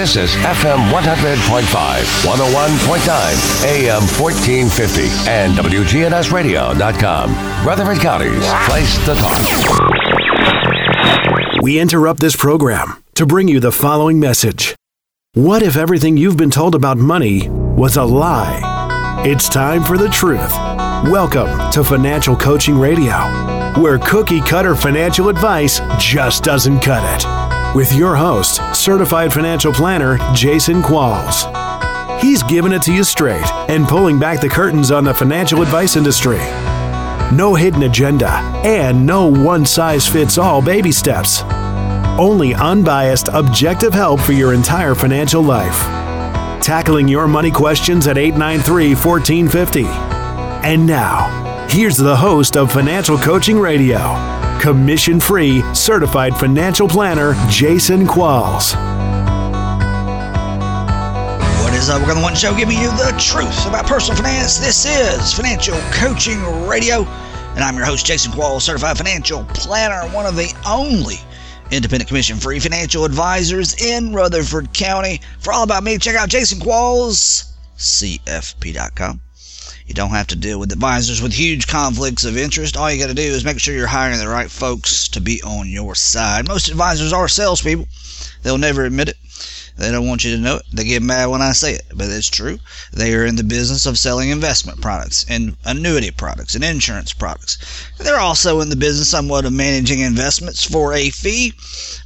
This is FM 100.5, 101.9, AM 1450, and WGNSradio.com. Rutherford County's place to talk. We interrupt this program to bring you the following message. What if everything you've been told about money was a lie? It's time for the truth. Welcome to Financial Coaching Radio, where cookie cutter financial advice just doesn't cut it. With your host, certified financial planner Jason Qualls. He's giving it to you straight and pulling back the curtains on the financial advice industry. No hidden agenda and no one size fits all baby steps. Only unbiased, objective help for your entire financial life. Tackling your money questions at 893 1450. And now, here's the host of Financial Coaching Radio, commission free, certified financial planner Jason Qualls. What is up? We're the one show giving you the truth about personal finance. This is Financial Coaching Radio, and I'm your host, Jason Qualls, certified financial planner, one of the only independent commission free financial advisors in Rutherford County. For all about me, check out Jason Qualls, CFP.com. You don't have to deal with advisors with huge conflicts of interest. All you got to do is make sure you're hiring the right folks to be on your side. Most advisors are salespeople. They'll never admit it. They don't want you to know it. They get mad when I say it, but it's true. They are in the business of selling investment products and annuity products and insurance products. They're also in the business somewhat of managing investments for a fee,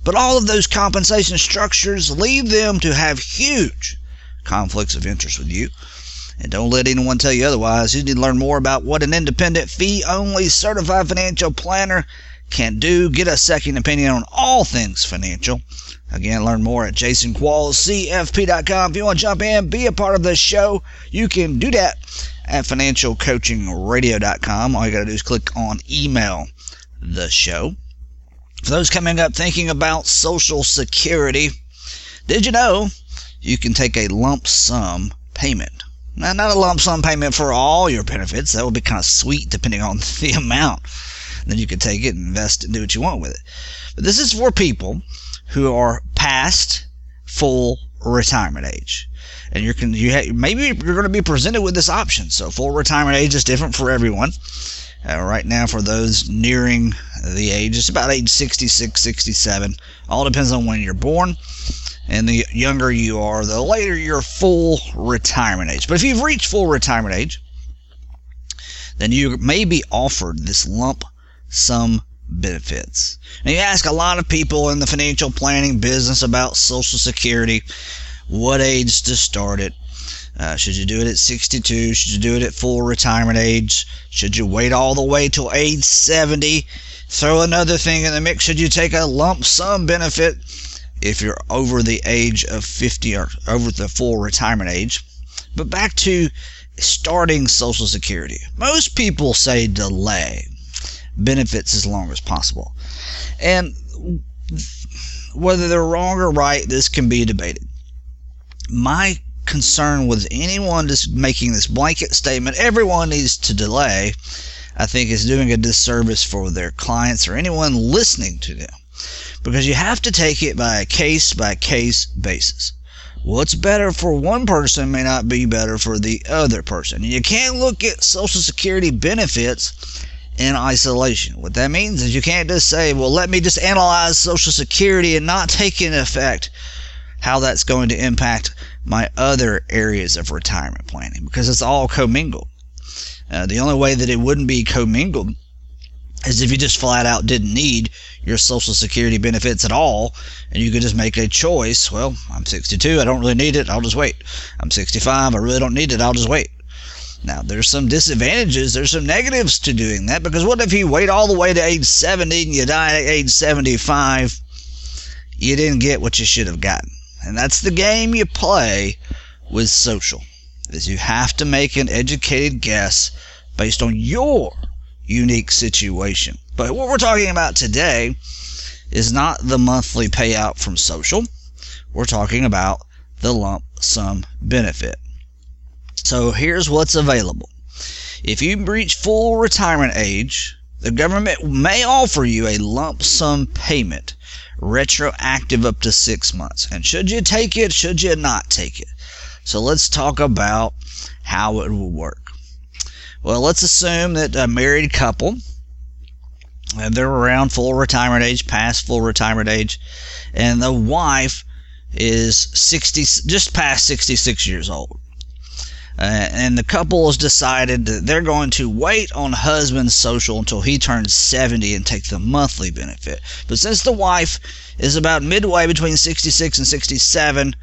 but all of those compensation structures lead them to have huge conflicts of interest with you. And don't let anyone tell you otherwise. You need to learn more about what an independent fee only certified financial planner can do. Get a second opinion on all things financial. Again, learn more at jasonquallscfp.com. If you want to jump in, be a part of the show, you can do that at financialcoachingradio.com. All you got to do is click on email the show. For those coming up thinking about Social Security, did you know you can take a lump sum payment? Now, not a lump sum payment for all your benefits. That would be kind of sweet depending on the amount. Then you could take it and invest and do what you want with it. But this is for people who are past full retirement age. And you're you ha- maybe you're going to be presented with this option. So full retirement age is different for everyone. Uh, right now, for those nearing the age, it's about age 66, 67. All depends on when you're born. And the younger you are, the later your full retirement age. But if you've reached full retirement age, then you may be offered this lump sum benefits. Now, you ask a lot of people in the financial planning business about Social Security, what age to start it. Uh, should you do it at 62? Should you do it at full retirement age? Should you wait all the way till age 70? Throw another thing in the mix. Should you take a lump sum benefit if you're over the age of 50 or over the full retirement age? But back to starting Social Security. Most people say delay benefits as long as possible. And whether they're wrong or right, this can be debated. My concern with anyone just making this blanket statement, everyone needs to delay, I think is doing a disservice for their clients or anyone listening to them. Because you have to take it by a case by case basis. What's better for one person may not be better for the other person. You can't look at Social Security benefits in isolation. What that means is you can't just say, well, let me just analyze Social Security and not take into effect how that's going to impact my other areas of retirement planning because it's all commingled. Uh, the only way that it wouldn't be commingled is if you just flat out didn't need your Social Security benefits at all and you could just make a choice. Well, I'm 62, I don't really need it, I'll just wait. I'm 65, I really don't need it, I'll just wait. Now, there's some disadvantages, there's some negatives to doing that because what if you wait all the way to age 70 and you die at age 75? You didn't get what you should have gotten. And that's the game you play with social. Is you have to make an educated guess based on your unique situation. But what we're talking about today is not the monthly payout from social. We're talking about the lump sum benefit. So here's what's available. If you reach full retirement age, the government may offer you a lump sum payment retroactive up to six months. And should you take it, should you not take it? So let's talk about how it will work. Well, let's assume that a married couple, they're around full retirement age, past full retirement age, and the wife is 60, just past 66 years old. Uh, and the couple has decided that they're going to wait on husband's social until he turns 70 and take the monthly benefit. But since the wife is about midway between 66 and 67,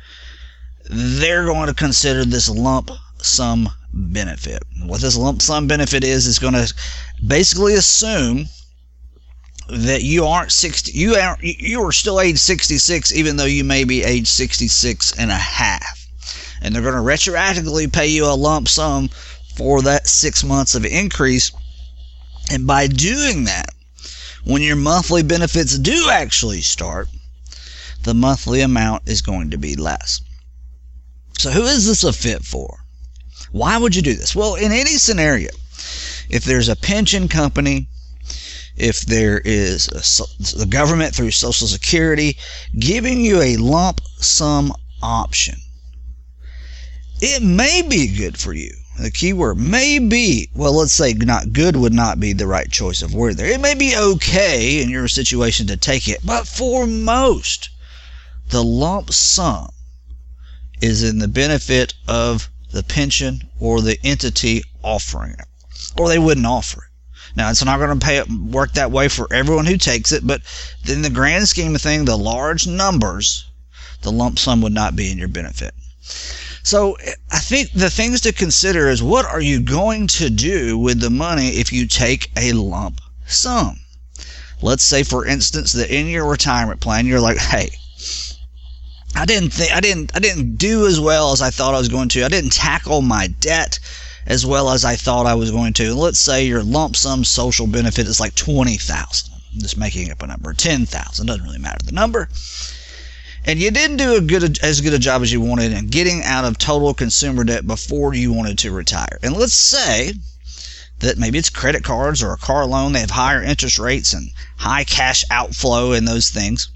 they're going to consider this lump sum benefit. What this lump sum benefit is is going to basically assume that you aren't 60 you are you are still age 66 even though you may be age 66 and a half and they're going to retroactively pay you a lump sum for that six months of increase. And by doing that, when your monthly benefits do actually start, the monthly amount is going to be less. So, who is this a fit for? Why would you do this? Well, in any scenario, if there's a pension company, if there is a, the government through Social Security giving you a lump sum option, it may be good for you. The key word may be, well, let's say not good would not be the right choice of word there. It may be okay in your situation to take it, but for most, the lump sum is in the benefit of the pension or the entity offering it, or they wouldn't offer it. Now, it's not going to pay work that way for everyone who takes it, but in the grand scheme of things, the large numbers, the lump sum would not be in your benefit. So I think the things to consider is what are you going to do with the money if you take a lump sum? Let's say, for instance, that in your retirement plan, you're like, hey, I didn't think I didn't I didn't do as well as I thought I was going to. I didn't tackle my debt as well as I thought I was going to. Let's say your lump sum social benefit is like twenty thousand. Just making up a number. Ten thousand doesn't really matter the number and you didn't do a good as good a job as you wanted in getting out of total consumer debt before you wanted to retire. And let's say that maybe it's credit cards or a car loan, they have higher interest rates and high cash outflow and those things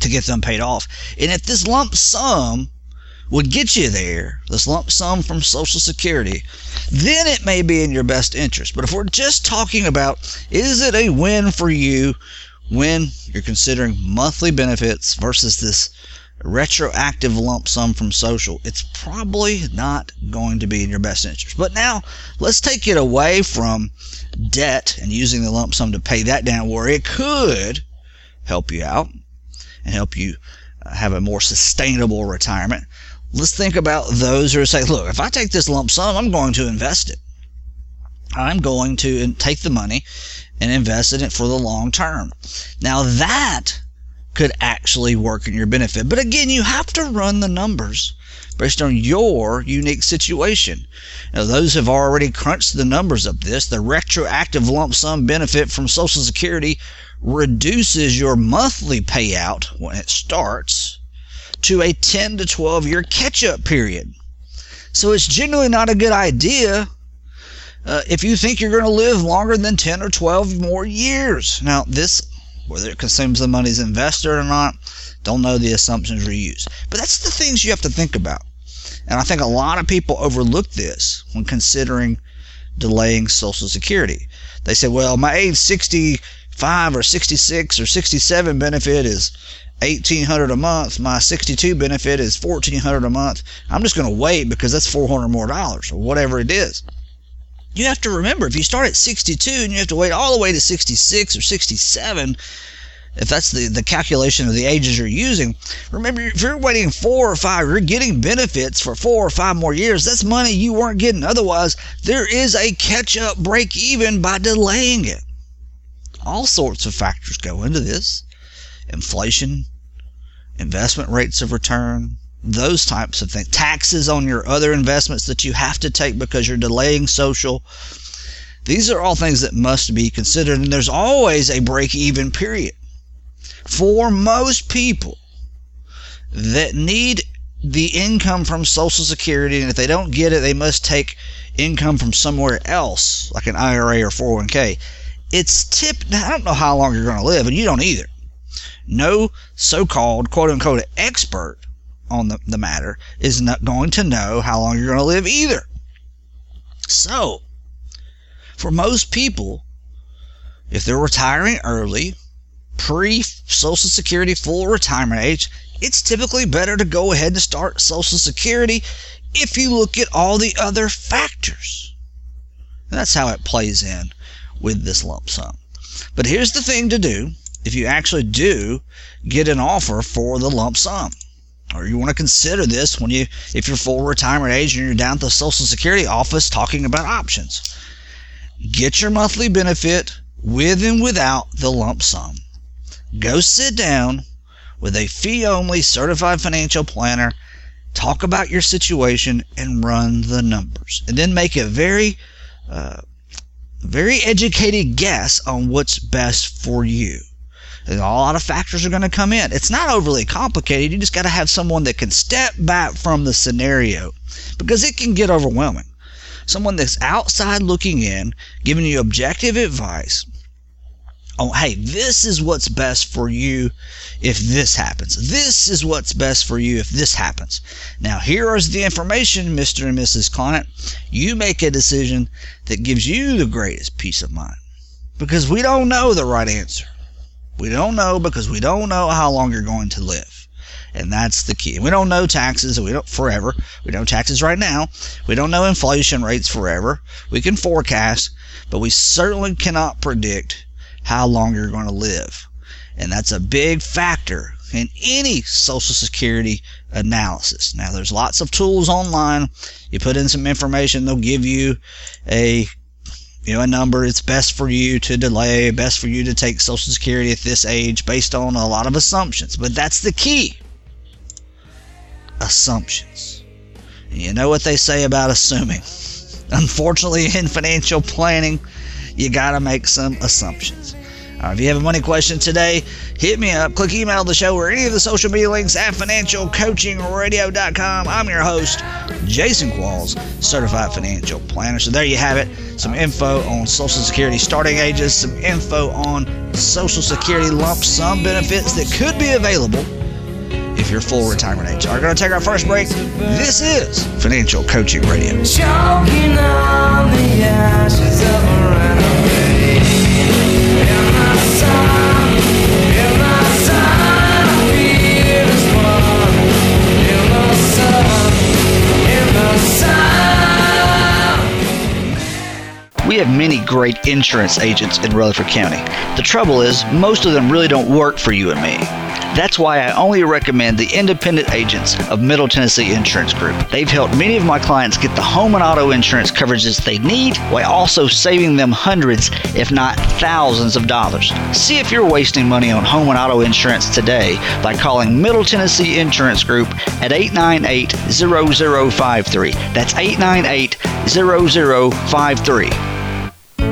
to get them paid off. And if this lump sum would get you there, this lump sum from Social Security, then it may be in your best interest. But if we're just talking about is it a win for you when you're considering monthly benefits versus this retroactive lump sum from social, it's probably not going to be in your best interest. But now let's take it away from debt and using the lump sum to pay that down where it could help you out and help you uh, have a more sustainable retirement. Let's think about those who say, look, if I take this lump sum, I'm going to invest it. I'm going to take the money and invest in it for the long term. Now that could actually work in your benefit. But again, you have to run the numbers based on your unique situation. Now, those have already crunched the numbers of this. The retroactive lump sum benefit from Social Security reduces your monthly payout when it starts to a 10 to 12 year catch up period. So it's generally not a good idea uh, if you think you're going to live longer than 10 or 12 more years. Now, this, whether it consumes the money's invested or not, don't know the assumptions we use. But that's the things you have to think about. And I think a lot of people overlook this when considering delaying Social Security. They say, well, my age 65 or 66 or 67 benefit is 1800 a month. My 62 benefit is 1400 a month. I'm just going to wait because that's 400 more dollars or whatever it is you have to remember if you start at 62 and you have to wait all the way to 66 or 67 if that's the, the calculation of the ages you're using remember if you're waiting four or five you're getting benefits for four or five more years that's money you weren't getting otherwise there is a catch up break even by delaying it all sorts of factors go into this inflation investment rates of return those types of things. Taxes on your other investments that you have to take because you're delaying social. These are all things that must be considered, and there's always a break even period. For most people that need the income from Social Security, and if they don't get it, they must take income from somewhere else, like an IRA or 401k. It's tip. I don't know how long you're going to live, and you don't either. No so called quote unquote expert on the, the matter is not going to know how long you're going to live either. So, for most people, if they're retiring early, pre Social Security full retirement age, it's typically better to go ahead and start Social Security if you look at all the other factors. That's how it plays in with this lump sum. But here's the thing to do if you actually do get an offer for the lump sum. Or you want to consider this when you if you're full retirement age and you're down at the Social Security office talking about options. Get your monthly benefit with and without the lump sum. Go sit down with a fee only certified financial planner, talk about your situation, and run the numbers. And then make a very, uh, very educated guess on what's best for you. And a lot of factors are going to come in. It's not overly complicated. You just got to have someone that can step back from the scenario because it can get overwhelming. Someone that's outside looking in, giving you objective advice oh, hey, this is what's best for you if this happens. This is what's best for you if this happens. Now, here is the information, Mr. and Mrs. Client. You make a decision that gives you the greatest peace of mind because we don't know the right answer. We don't know because we don't know how long you're going to live. And that's the key. We don't know taxes. We don't forever. We know taxes right now. We don't know inflation rates forever. We can forecast, but we certainly cannot predict how long you're going to live. And that's a big factor in any Social Security analysis. Now, there's lots of tools online. You put in some information, they'll give you a you know a number. It's best for you to delay, best for you to take Social Security at this age, based on a lot of assumptions. But that's the key. Assumptions. And you know what they say about assuming. Unfortunately, in financial planning, you got to make some assumptions. Uh, if you have a money question today, hit me up. Click email the show or any of the social media links at financialcoachingradio.com. I'm your host, Jason Qualls, certified financial planner. So there you have it. Some info on Social Security starting ages, some info on Social Security lump sum benefits that could be available if you're full retirement age. We're going to take our first break. This is Financial Coaching Radio. We have many great insurance agents in Rutherford County. The trouble is, most of them really don't work for you and me. That's why I only recommend the independent agents of Middle Tennessee Insurance Group. They've helped many of my clients get the home and auto insurance coverages they need while also saving them hundreds, if not thousands of dollars. See if you're wasting money on home and auto insurance today by calling Middle Tennessee Insurance Group at 898 0053. That's 898 0053.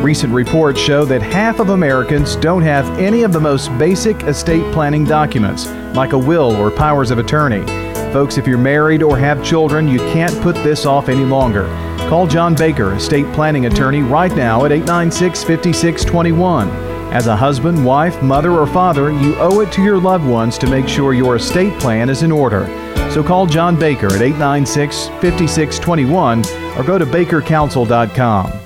Recent reports show that half of Americans don't have any of the most basic estate planning documents, like a will or powers of attorney. Folks, if you're married or have children, you can't put this off any longer. Call John Baker, estate planning attorney, right now at 896 5621. As a husband, wife, mother, or father, you owe it to your loved ones to make sure your estate plan is in order. So call John Baker at 896 5621 or go to bakercounsel.com.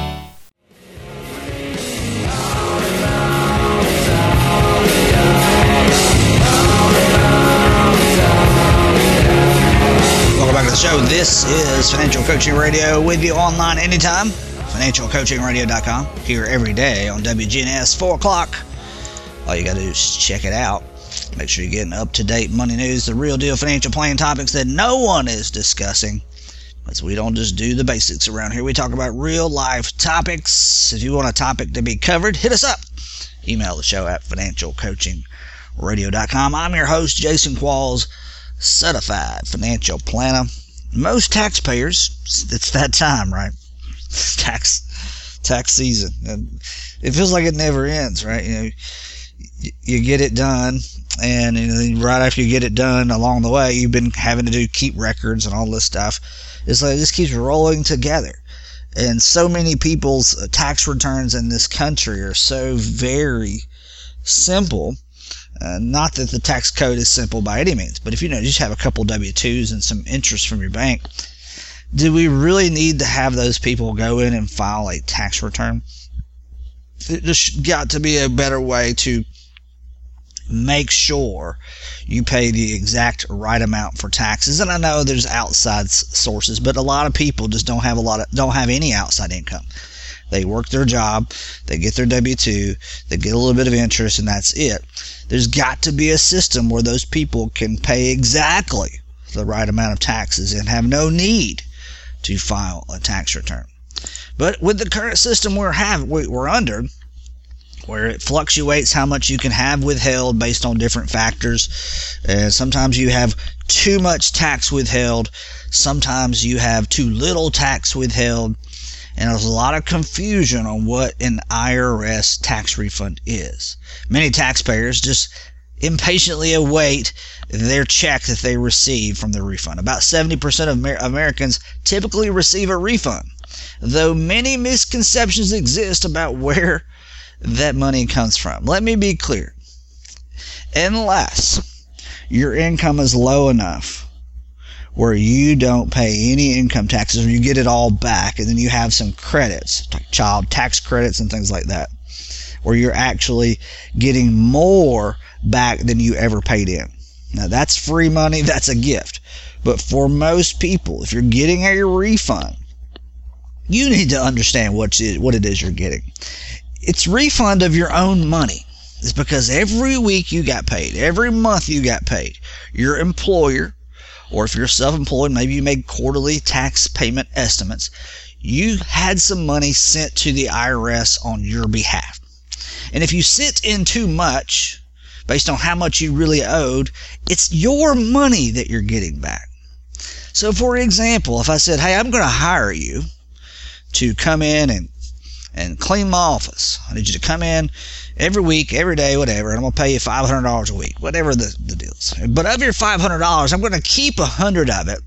the show. This is Financial Coaching Radio with you online anytime. FinancialCoachingRadio.com. Here every day on WGNS, 4 o'clock. All you got to do is check it out. Make sure you're getting up to date money news, the real deal financial planning topics that no one is discussing. Because we don't just do the basics around here. We talk about real life topics. If you want a topic to be covered, hit us up. email the show at financialcoachingradio.com. I'm your host, Jason Qualls, certified financial planner. Most taxpayers, it's that time, right? tax tax season, and it feels like it never ends, right? You know, you get it done, and right after you get it done, along the way, you've been having to do keep records and all this stuff. It's like just keeps rolling together. And so many people's uh, tax returns in this country are so very simple. Uh, not that the tax code is simple by any means, but if you know, just have a couple W 2s and some interest from your bank, do we really need to have those people go in and file a tax return? There's got to be a better way to make sure you pay the exact right amount for taxes. And I know there's outside sources, but a lot of people just don't have a lot of don't have any outside income. They work their job, they get their W 2, they get a little bit of interest, and that's it. There's got to be a system where those people can pay exactly the right amount of taxes and have no need to file a tax return. But with the current system we're have we're under, where it fluctuates how much you can have withheld based on different factors. And sometimes you have too much tax withheld, sometimes you have too little tax withheld, and there's a lot of confusion on what an IRS tax refund is. Many taxpayers just impatiently await their check that they receive from the refund. About 70% of Amer- Americans typically receive a refund, though many misconceptions exist about where that money comes from. Let me be clear. Unless your income is low enough where you don't pay any income taxes or you get it all back and then you have some credits, like child tax credits and things like that, where you're actually getting more back than you ever paid in. Now that's free money, that's a gift. But for most people, if you're getting a refund, you need to understand what it is you're getting it's refund of your own money. It's because every week you got paid, every month you got paid. Your employer, or if you're self employed, maybe you made quarterly tax payment estimates, you had some money sent to the IRS on your behalf. And if you sent in too much, based on how much you really owed, it's your money that you're getting back. So, for example, if I said, Hey, I'm going to hire you to come in and and clean my office. I need you to come in every week, every day, whatever, and I'm going to pay you $500 a week, whatever the, the deal is. But of your $500, I'm going to keep a 100 of it,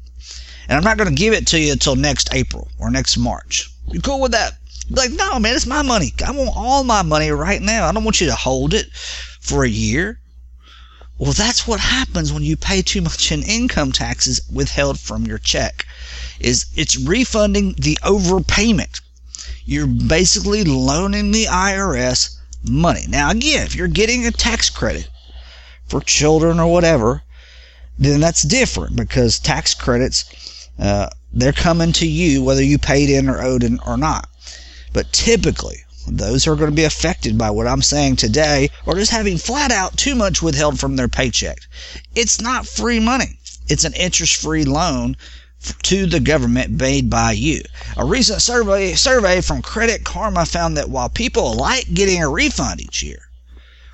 and I'm not going to give it to you until next April or next March. You cool with that? Be like, no, man, it's my money. I want all my money right now. I don't want you to hold it for a year. Well, that's what happens when you pay too much in income taxes withheld from your check. Is it's refunding the overpayment you're basically loaning the IRS money. Now, again, if you're getting a tax credit for children or whatever, then that's different because tax credits, uh, they're coming to you whether you paid in or owed in or not. But typically, those who are going to be affected by what I'm saying today are just having flat out too much withheld from their paycheck. It's not free money. It's an interest free loan to the government made by you. A recent survey survey from Credit Karma found that while people like getting a refund each year,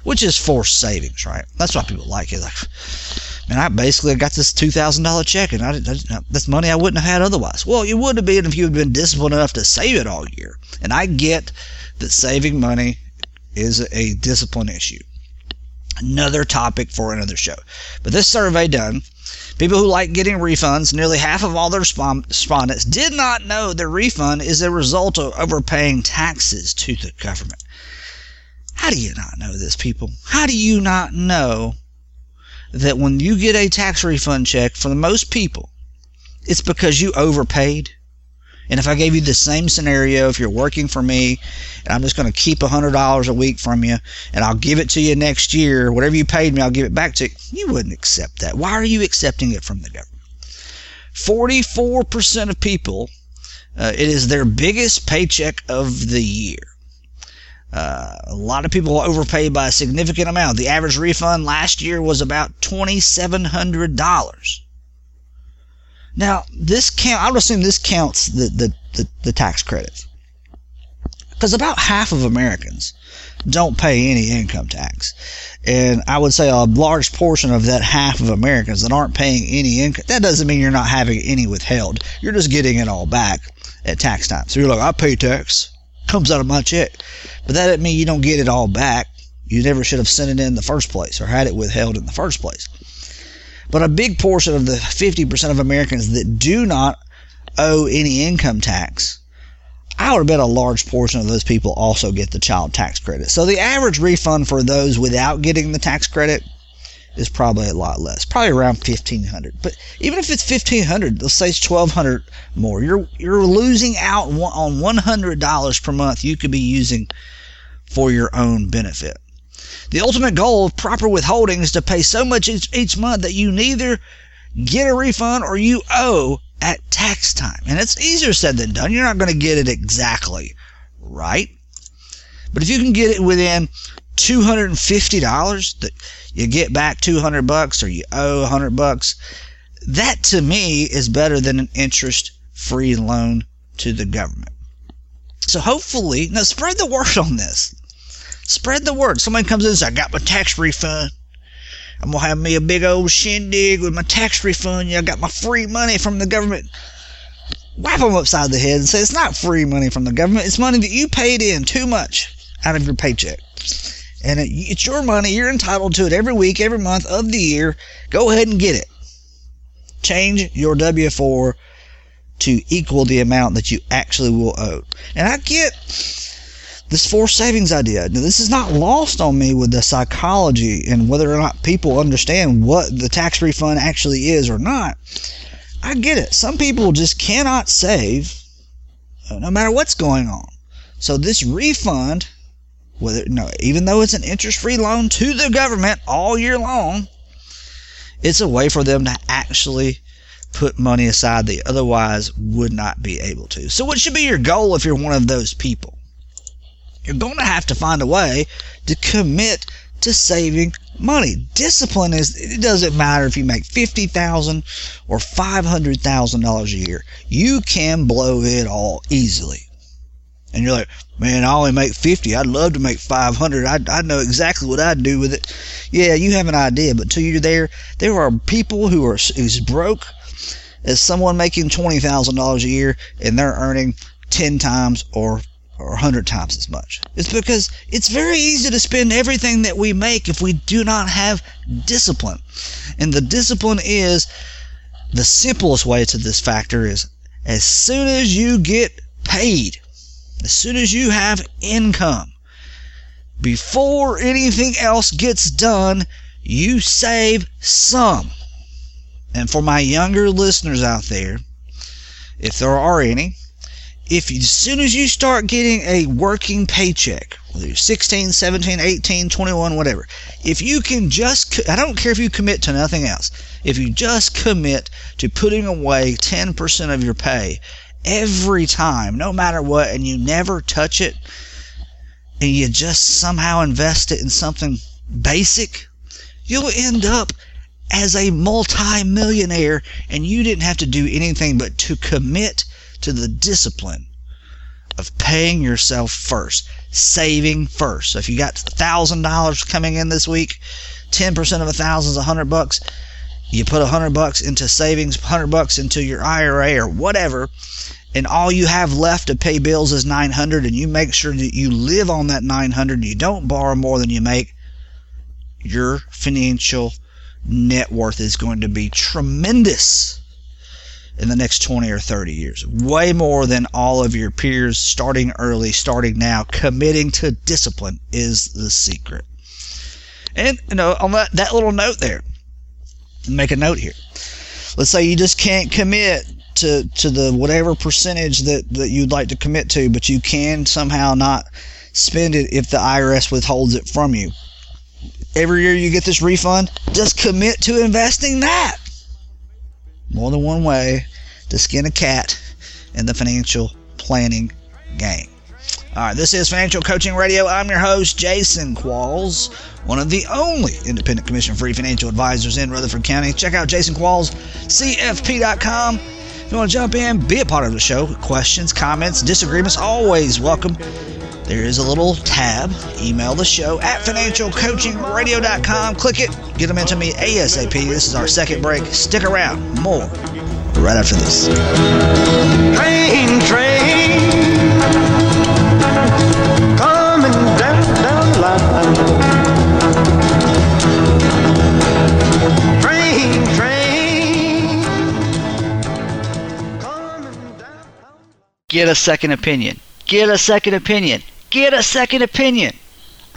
which is forced savings, right? That's why people like it. Like, man, I basically got this two thousand dollar check, and I, I, uh, that's money I wouldn't have had otherwise. Well, you would have been if you had been disciplined enough to save it all year. And I get that saving money is a discipline issue. Another topic for another show. But this survey done People who like getting refunds, nearly half of all the respondents did not know their refund is a result of overpaying taxes to the government. How do you not know this, people? How do you not know that when you get a tax refund check, for the most people, it's because you overpaid? And if I gave you the same scenario, if you're working for me and I'm just going to keep $100 a week from you and I'll give it to you next year, whatever you paid me, I'll give it back to you, you wouldn't accept that. Why are you accepting it from the government? 44% of people, uh, it is their biggest paycheck of the year. Uh, a lot of people overpay by a significant amount. The average refund last year was about $2,700. Now, this count, I would assume this counts the, the, the, the tax credits. because about half of Americans don't pay any income tax. And I would say a large portion of that half of Americans that aren't paying any income, that doesn't mean you're not having any withheld. You're just getting it all back at tax time. So you're like, I pay tax, comes out of my check. But that doesn't mean you don't get it all back. You never should have sent it in the first place or had it withheld in the first place. But a big portion of the 50% of Americans that do not owe any income tax I would bet a large portion of those people also get the child tax credit. So the average refund for those without getting the tax credit is probably a lot less, probably around 1500 But even if it's 1500 let's say it's 1200 more, you're you're losing out on $100 per month you could be using for your own benefit. The ultimate goal of proper withholding is to pay so much each, each month that you neither get a refund or you owe at tax time. And it's easier said than done. You're not going to get it exactly right. But if you can get it within $250 that you get back 200 bucks or you owe 100 bucks, that to me is better than an interest free loan to the government. So hopefully, now spread the word on this. Spread the word. Somebody comes in and says, I got my tax refund. I'm gonna have me a big old shindig with my tax refund. Yeah, I got my free money from the government. Whap them upside the head and say it's not free money from the government. It's money that you paid in too much out of your paycheck. And it, it's your money. You're entitled to it every week, every month of the year. Go ahead and get it. Change your W 4 to equal the amount that you actually will owe. And I get this forced savings idea. Now, this is not lost on me with the psychology and whether or not people understand what the tax refund actually is or not. I get it. Some people just cannot save uh, no matter what's going on. So this refund, whether no, even though it's an interest-free loan to the government all year long, it's a way for them to actually put money aside they otherwise would not be able to. So what should be your goal if you're one of those people? You're going to have to find a way to commit to saving money. Discipline is it doesn't matter if you make 50,000 or $500,000 a year. You can blow it all easily. And you're like, man, I only make 50. I'd love to make 500. I I know exactly what I'd do with it. Yeah, you have an idea, but till you're there, there are people who are as broke as someone making $20,000 a year and they're earning 10 times or or 100 times as much. It's because it's very easy to spend everything that we make if we do not have discipline. And the discipline is the simplest way to this factor is as soon as you get paid, as soon as you have income, before anything else gets done, you save some. And for my younger listeners out there, if there are any, if you, as soon as you start getting a working paycheck, whether you're 16, 17, 18, 21, whatever, if you can just, I don't care if you commit to nothing else, if you just commit to putting away 10% of your pay every time, no matter what, and you never touch it, and you just somehow invest it in something basic, you'll end up as a multi-millionaire and you didn't have to do anything but to commit to the discipline of paying yourself first, saving first. So if you got thousand dollars coming in this week, ten percent of a thousand is a hundred bucks. You put a hundred bucks into savings, hundred bucks into your IRA or whatever, and all you have left to pay bills is 900 and you make sure that you live on that 900 you don't borrow more than you make your financial net worth is going to be tremendous in the next 20 or 30 years. Way more than all of your peers starting early, starting now. Committing to discipline is the secret. And, you know, on that, that little note there, make a note here. Let's say you just can't commit to, to the whatever percentage that, that you'd like to commit to, but you can somehow not spend it if the IRS withholds it from you. Every year you get this refund, just commit to investing that more than one way to skin a cat in the financial planning game. All right, this is Financial Coaching Radio. I'm your host, Jason Qualls, one of the only independent commission free financial advisors in Rutherford County. Check out jasonquallscfp.com. If you want to jump in, be a part of the show, questions, comments, disagreements, always welcome. there is a little tab. Email the show at financialcoachingradio.com. Click it, get them into me ASAP. This is our second break. Stick around. More right after this. Train, train, coming down, down the line. Train, train, coming down. Get a second opinion. Get a second opinion. Get a second opinion.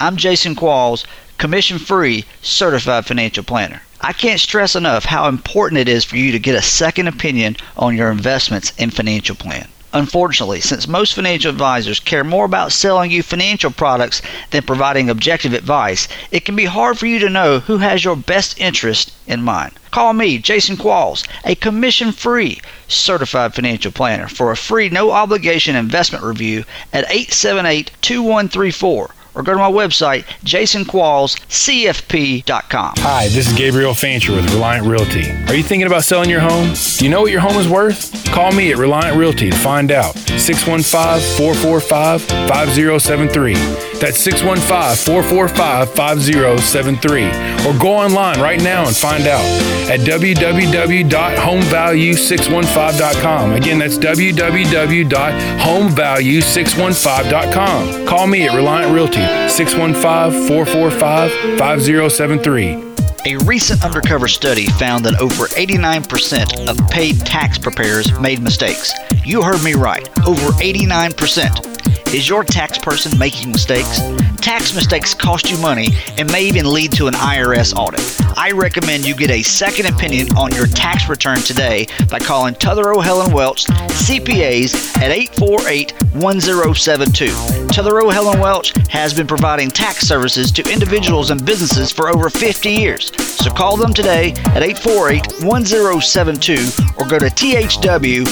I'm Jason Qualls, commission free certified financial planner. I can't stress enough how important it is for you to get a second opinion on your investments and financial plan. Unfortunately, since most financial advisors care more about selling you financial products than providing objective advice, it can be hard for you to know who has your best interest in mind. Call me, Jason Qualls, a commission free certified financial planner, for a free no obligation investment review at 878 2134 or go to my website, jasonquallscfp.com. Hi, this is Gabriel Fancher with Reliant Realty. Are you thinking about selling your home? Do you know what your home is worth? Call me at Reliant Realty to find out. 615 445 5073. That's 615 445 5073. Or go online right now and find out at www.homevalue615.com. Again, that's www.homevalue615.com. Call me at Reliant Realty, 615 445 5073. A recent undercover study found that over 89% of paid tax preparers made mistakes. You heard me right, over 89%. Is your tax person making mistakes? Tax mistakes cost you money and may even lead to an IRS audit. I recommend you get a second opinion on your tax return today by calling Tuthero Helen Welch CPAs at 848-1072. Tuthero Helen Welch has been providing tax services to individuals and businesses for over 50 years. So call them today at 848-1072 or go to thwcpa.com.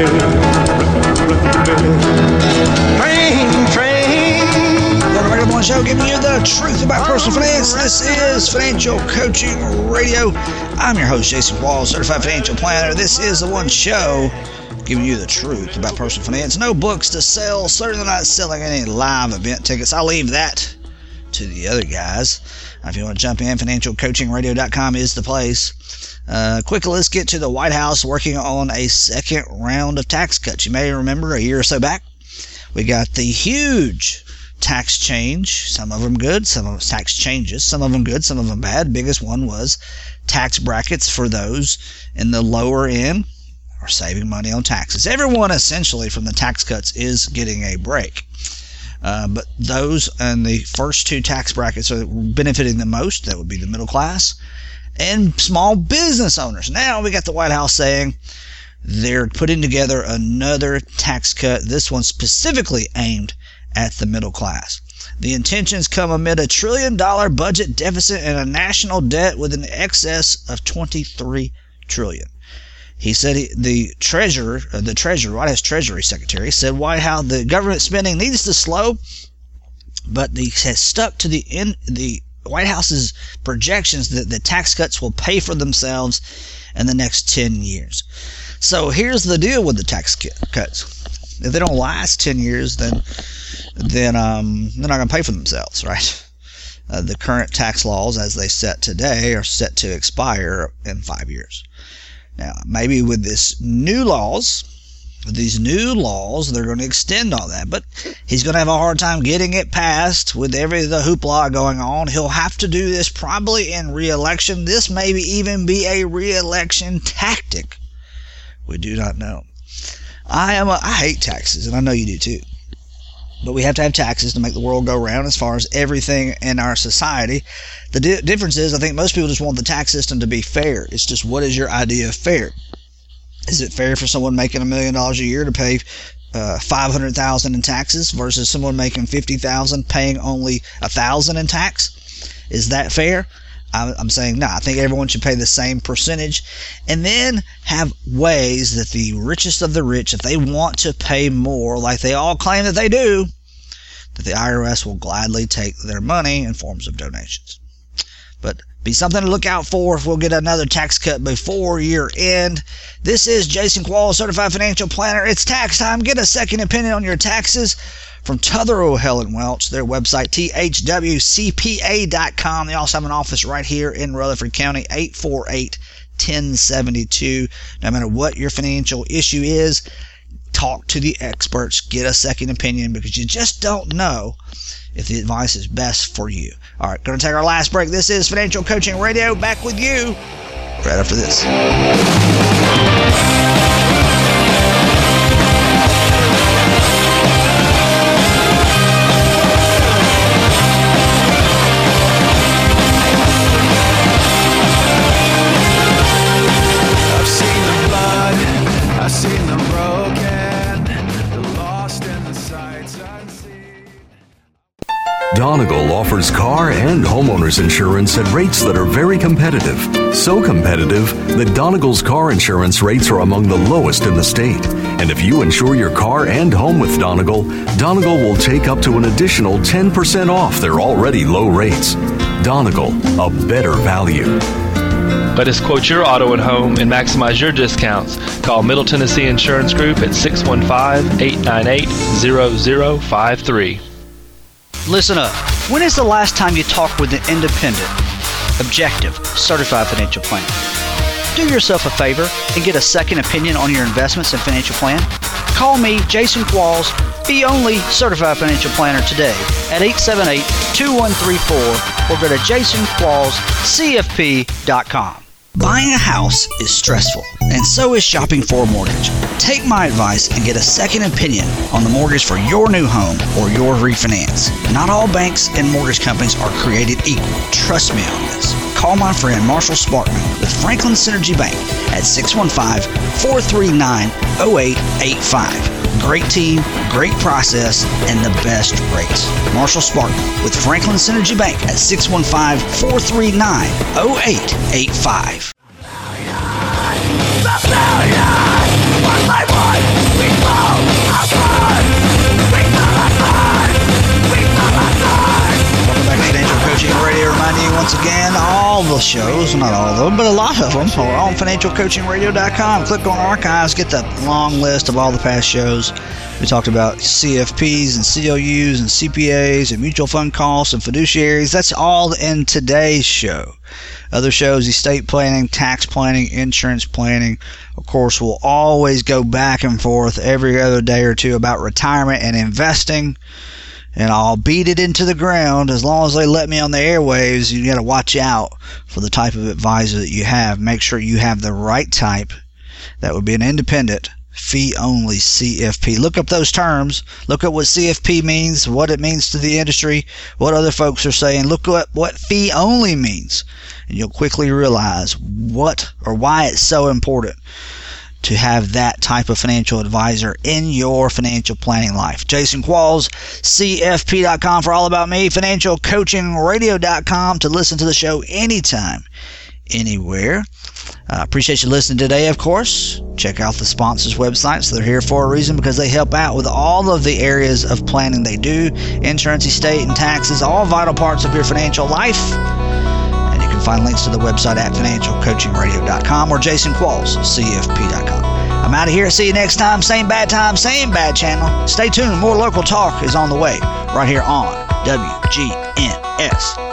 Train, train. The one show, giving you the truth about personal finance. This is Financial Coaching Radio. I'm your host, Jason Qualls, certified financial planner. This is the one show giving you the truth about personal finance. No books to sell, certainly not selling any live event tickets. I'll leave that to the other guys. If you want to jump in, financialcoachingradio.com is the place. Uh, quickly, let's get to the White House working on a second round of tax cuts. You may remember a year or so back, we got the huge tax change. Some of them good, some of them tax changes, some of them good, some of them bad. Biggest one was tax brackets for those in the lower end are saving money on taxes. Everyone essentially from the tax cuts is getting a break. Uh, but those and the first two tax brackets are benefiting the most. That would be the middle class and small business owners. Now we got the White House saying they're putting together another tax cut. This one specifically aimed at the middle class. The intentions come amid a trillion dollar budget deficit and a national debt with an excess of 23 trillion. He said he, the treasurer, uh, the treasurer, White House Treasury Secretary, said White House the government spending needs to slow, but he has stuck to the in the White House's projections that the tax cuts will pay for themselves in the next 10 years. So here's the deal with the tax cuts. If they don't last 10 years, then then um, they're not going to pay for themselves, right? Uh, the current tax laws, as they set today, are set to expire in five years. Now, maybe with this new laws, with these new laws, they're going to extend all that. But he's going to have a hard time getting it passed with every the hoopla going on. He'll have to do this probably in re-election. This may even be a re-election tactic. We do not know. I am a, I hate taxes, and I know you do too. But we have to have taxes to make the world go round as far as everything in our society. The di- difference is, I think most people just want the tax system to be fair. It's just what is your idea of fair? Is it fair for someone making a million dollars a year to pay uh, five hundred thousand in taxes versus someone making fifty thousand paying only a thousand in tax? Is that fair? I'm saying no. I think everyone should pay the same percentage, and then have ways that the richest of the rich, if they want to pay more, like they all claim that they do, that the IRS will gladly take their money in forms of donations. But be something to look out for if we'll get another tax cut before year end. This is Jason Qualls, certified financial planner. It's tax time. Get a second opinion on your taxes from Tuthero Helen Welch. Their website, thwcpa.com. They also have an office right here in Rutherford County, 848 1072. No matter what your financial issue is, talk to the experts, get a second opinion because you just don't know if the advice is best for you. All right, going to take our last break. This is Financial Coaching Radio. Back with you right after this. Donegal offers car and homeowners insurance at rates that are very competitive. So competitive that Donegal's car insurance rates are among the lowest in the state. And if you insure your car and home with Donegal, Donegal will take up to an additional 10% off their already low rates. Donegal, a better value. Let us quote your auto and home and maximize your discounts. Call Middle Tennessee Insurance Group at 615 898 0053. Listen up. When is the last time you talked with an independent, objective, certified financial planner? Do yourself a favor and get a second opinion on your investments and financial plan. Call me, Jason Qualls, the only certified financial planner today at 878 2134 or go to jasonquallscfp.com. Buying a house is stressful, and so is shopping for a mortgage. Take my advice and get a second opinion on the mortgage for your new home or your refinance. Not all banks and mortgage companies are created equal. Trust me on this. Call my friend Marshall Sparkman with Franklin Synergy Bank at 615 439 0885. Great team, great process, and the best rates. Marshall Sparkman with Franklin Synergy Bank at 615 439 0885. Shows, not all of them, but a lot of them, are on financialcoachingradio.com. Click on archives, get the long list of all the past shows. We talked about CFPs and CLUs and CPAs and mutual fund costs and fiduciaries. That's all in today's show. Other shows, estate planning, tax planning, insurance planning. Of course, we'll always go back and forth every other day or two about retirement and investing and I'll beat it into the ground as long as they let me on the airwaves. You got to watch out for the type of advisor that you have. Make sure you have the right type. That would be an independent, fee only CFP. Look up those terms. Look at what CFP means, what it means to the industry, what other folks are saying. Look at what fee only means, and you'll quickly realize what or why it's so important to have that type of financial advisor in your financial planning life. Jason Qualls, CFP.com for all about me, financialcoachingradio.com to listen to the show anytime, anywhere. Uh, appreciate you listening today, of course. Check out the sponsors' websites. They're here for a reason because they help out with all of the areas of planning they do insurance, estate, and taxes, all vital parts of your financial life. And you can find links to the website at financialcoachingradio.com or jasonqualls.cfp.com. I'm out of here. See you next time. Same bad time, same bad channel. Stay tuned. More local talk is on the way right here on WGNS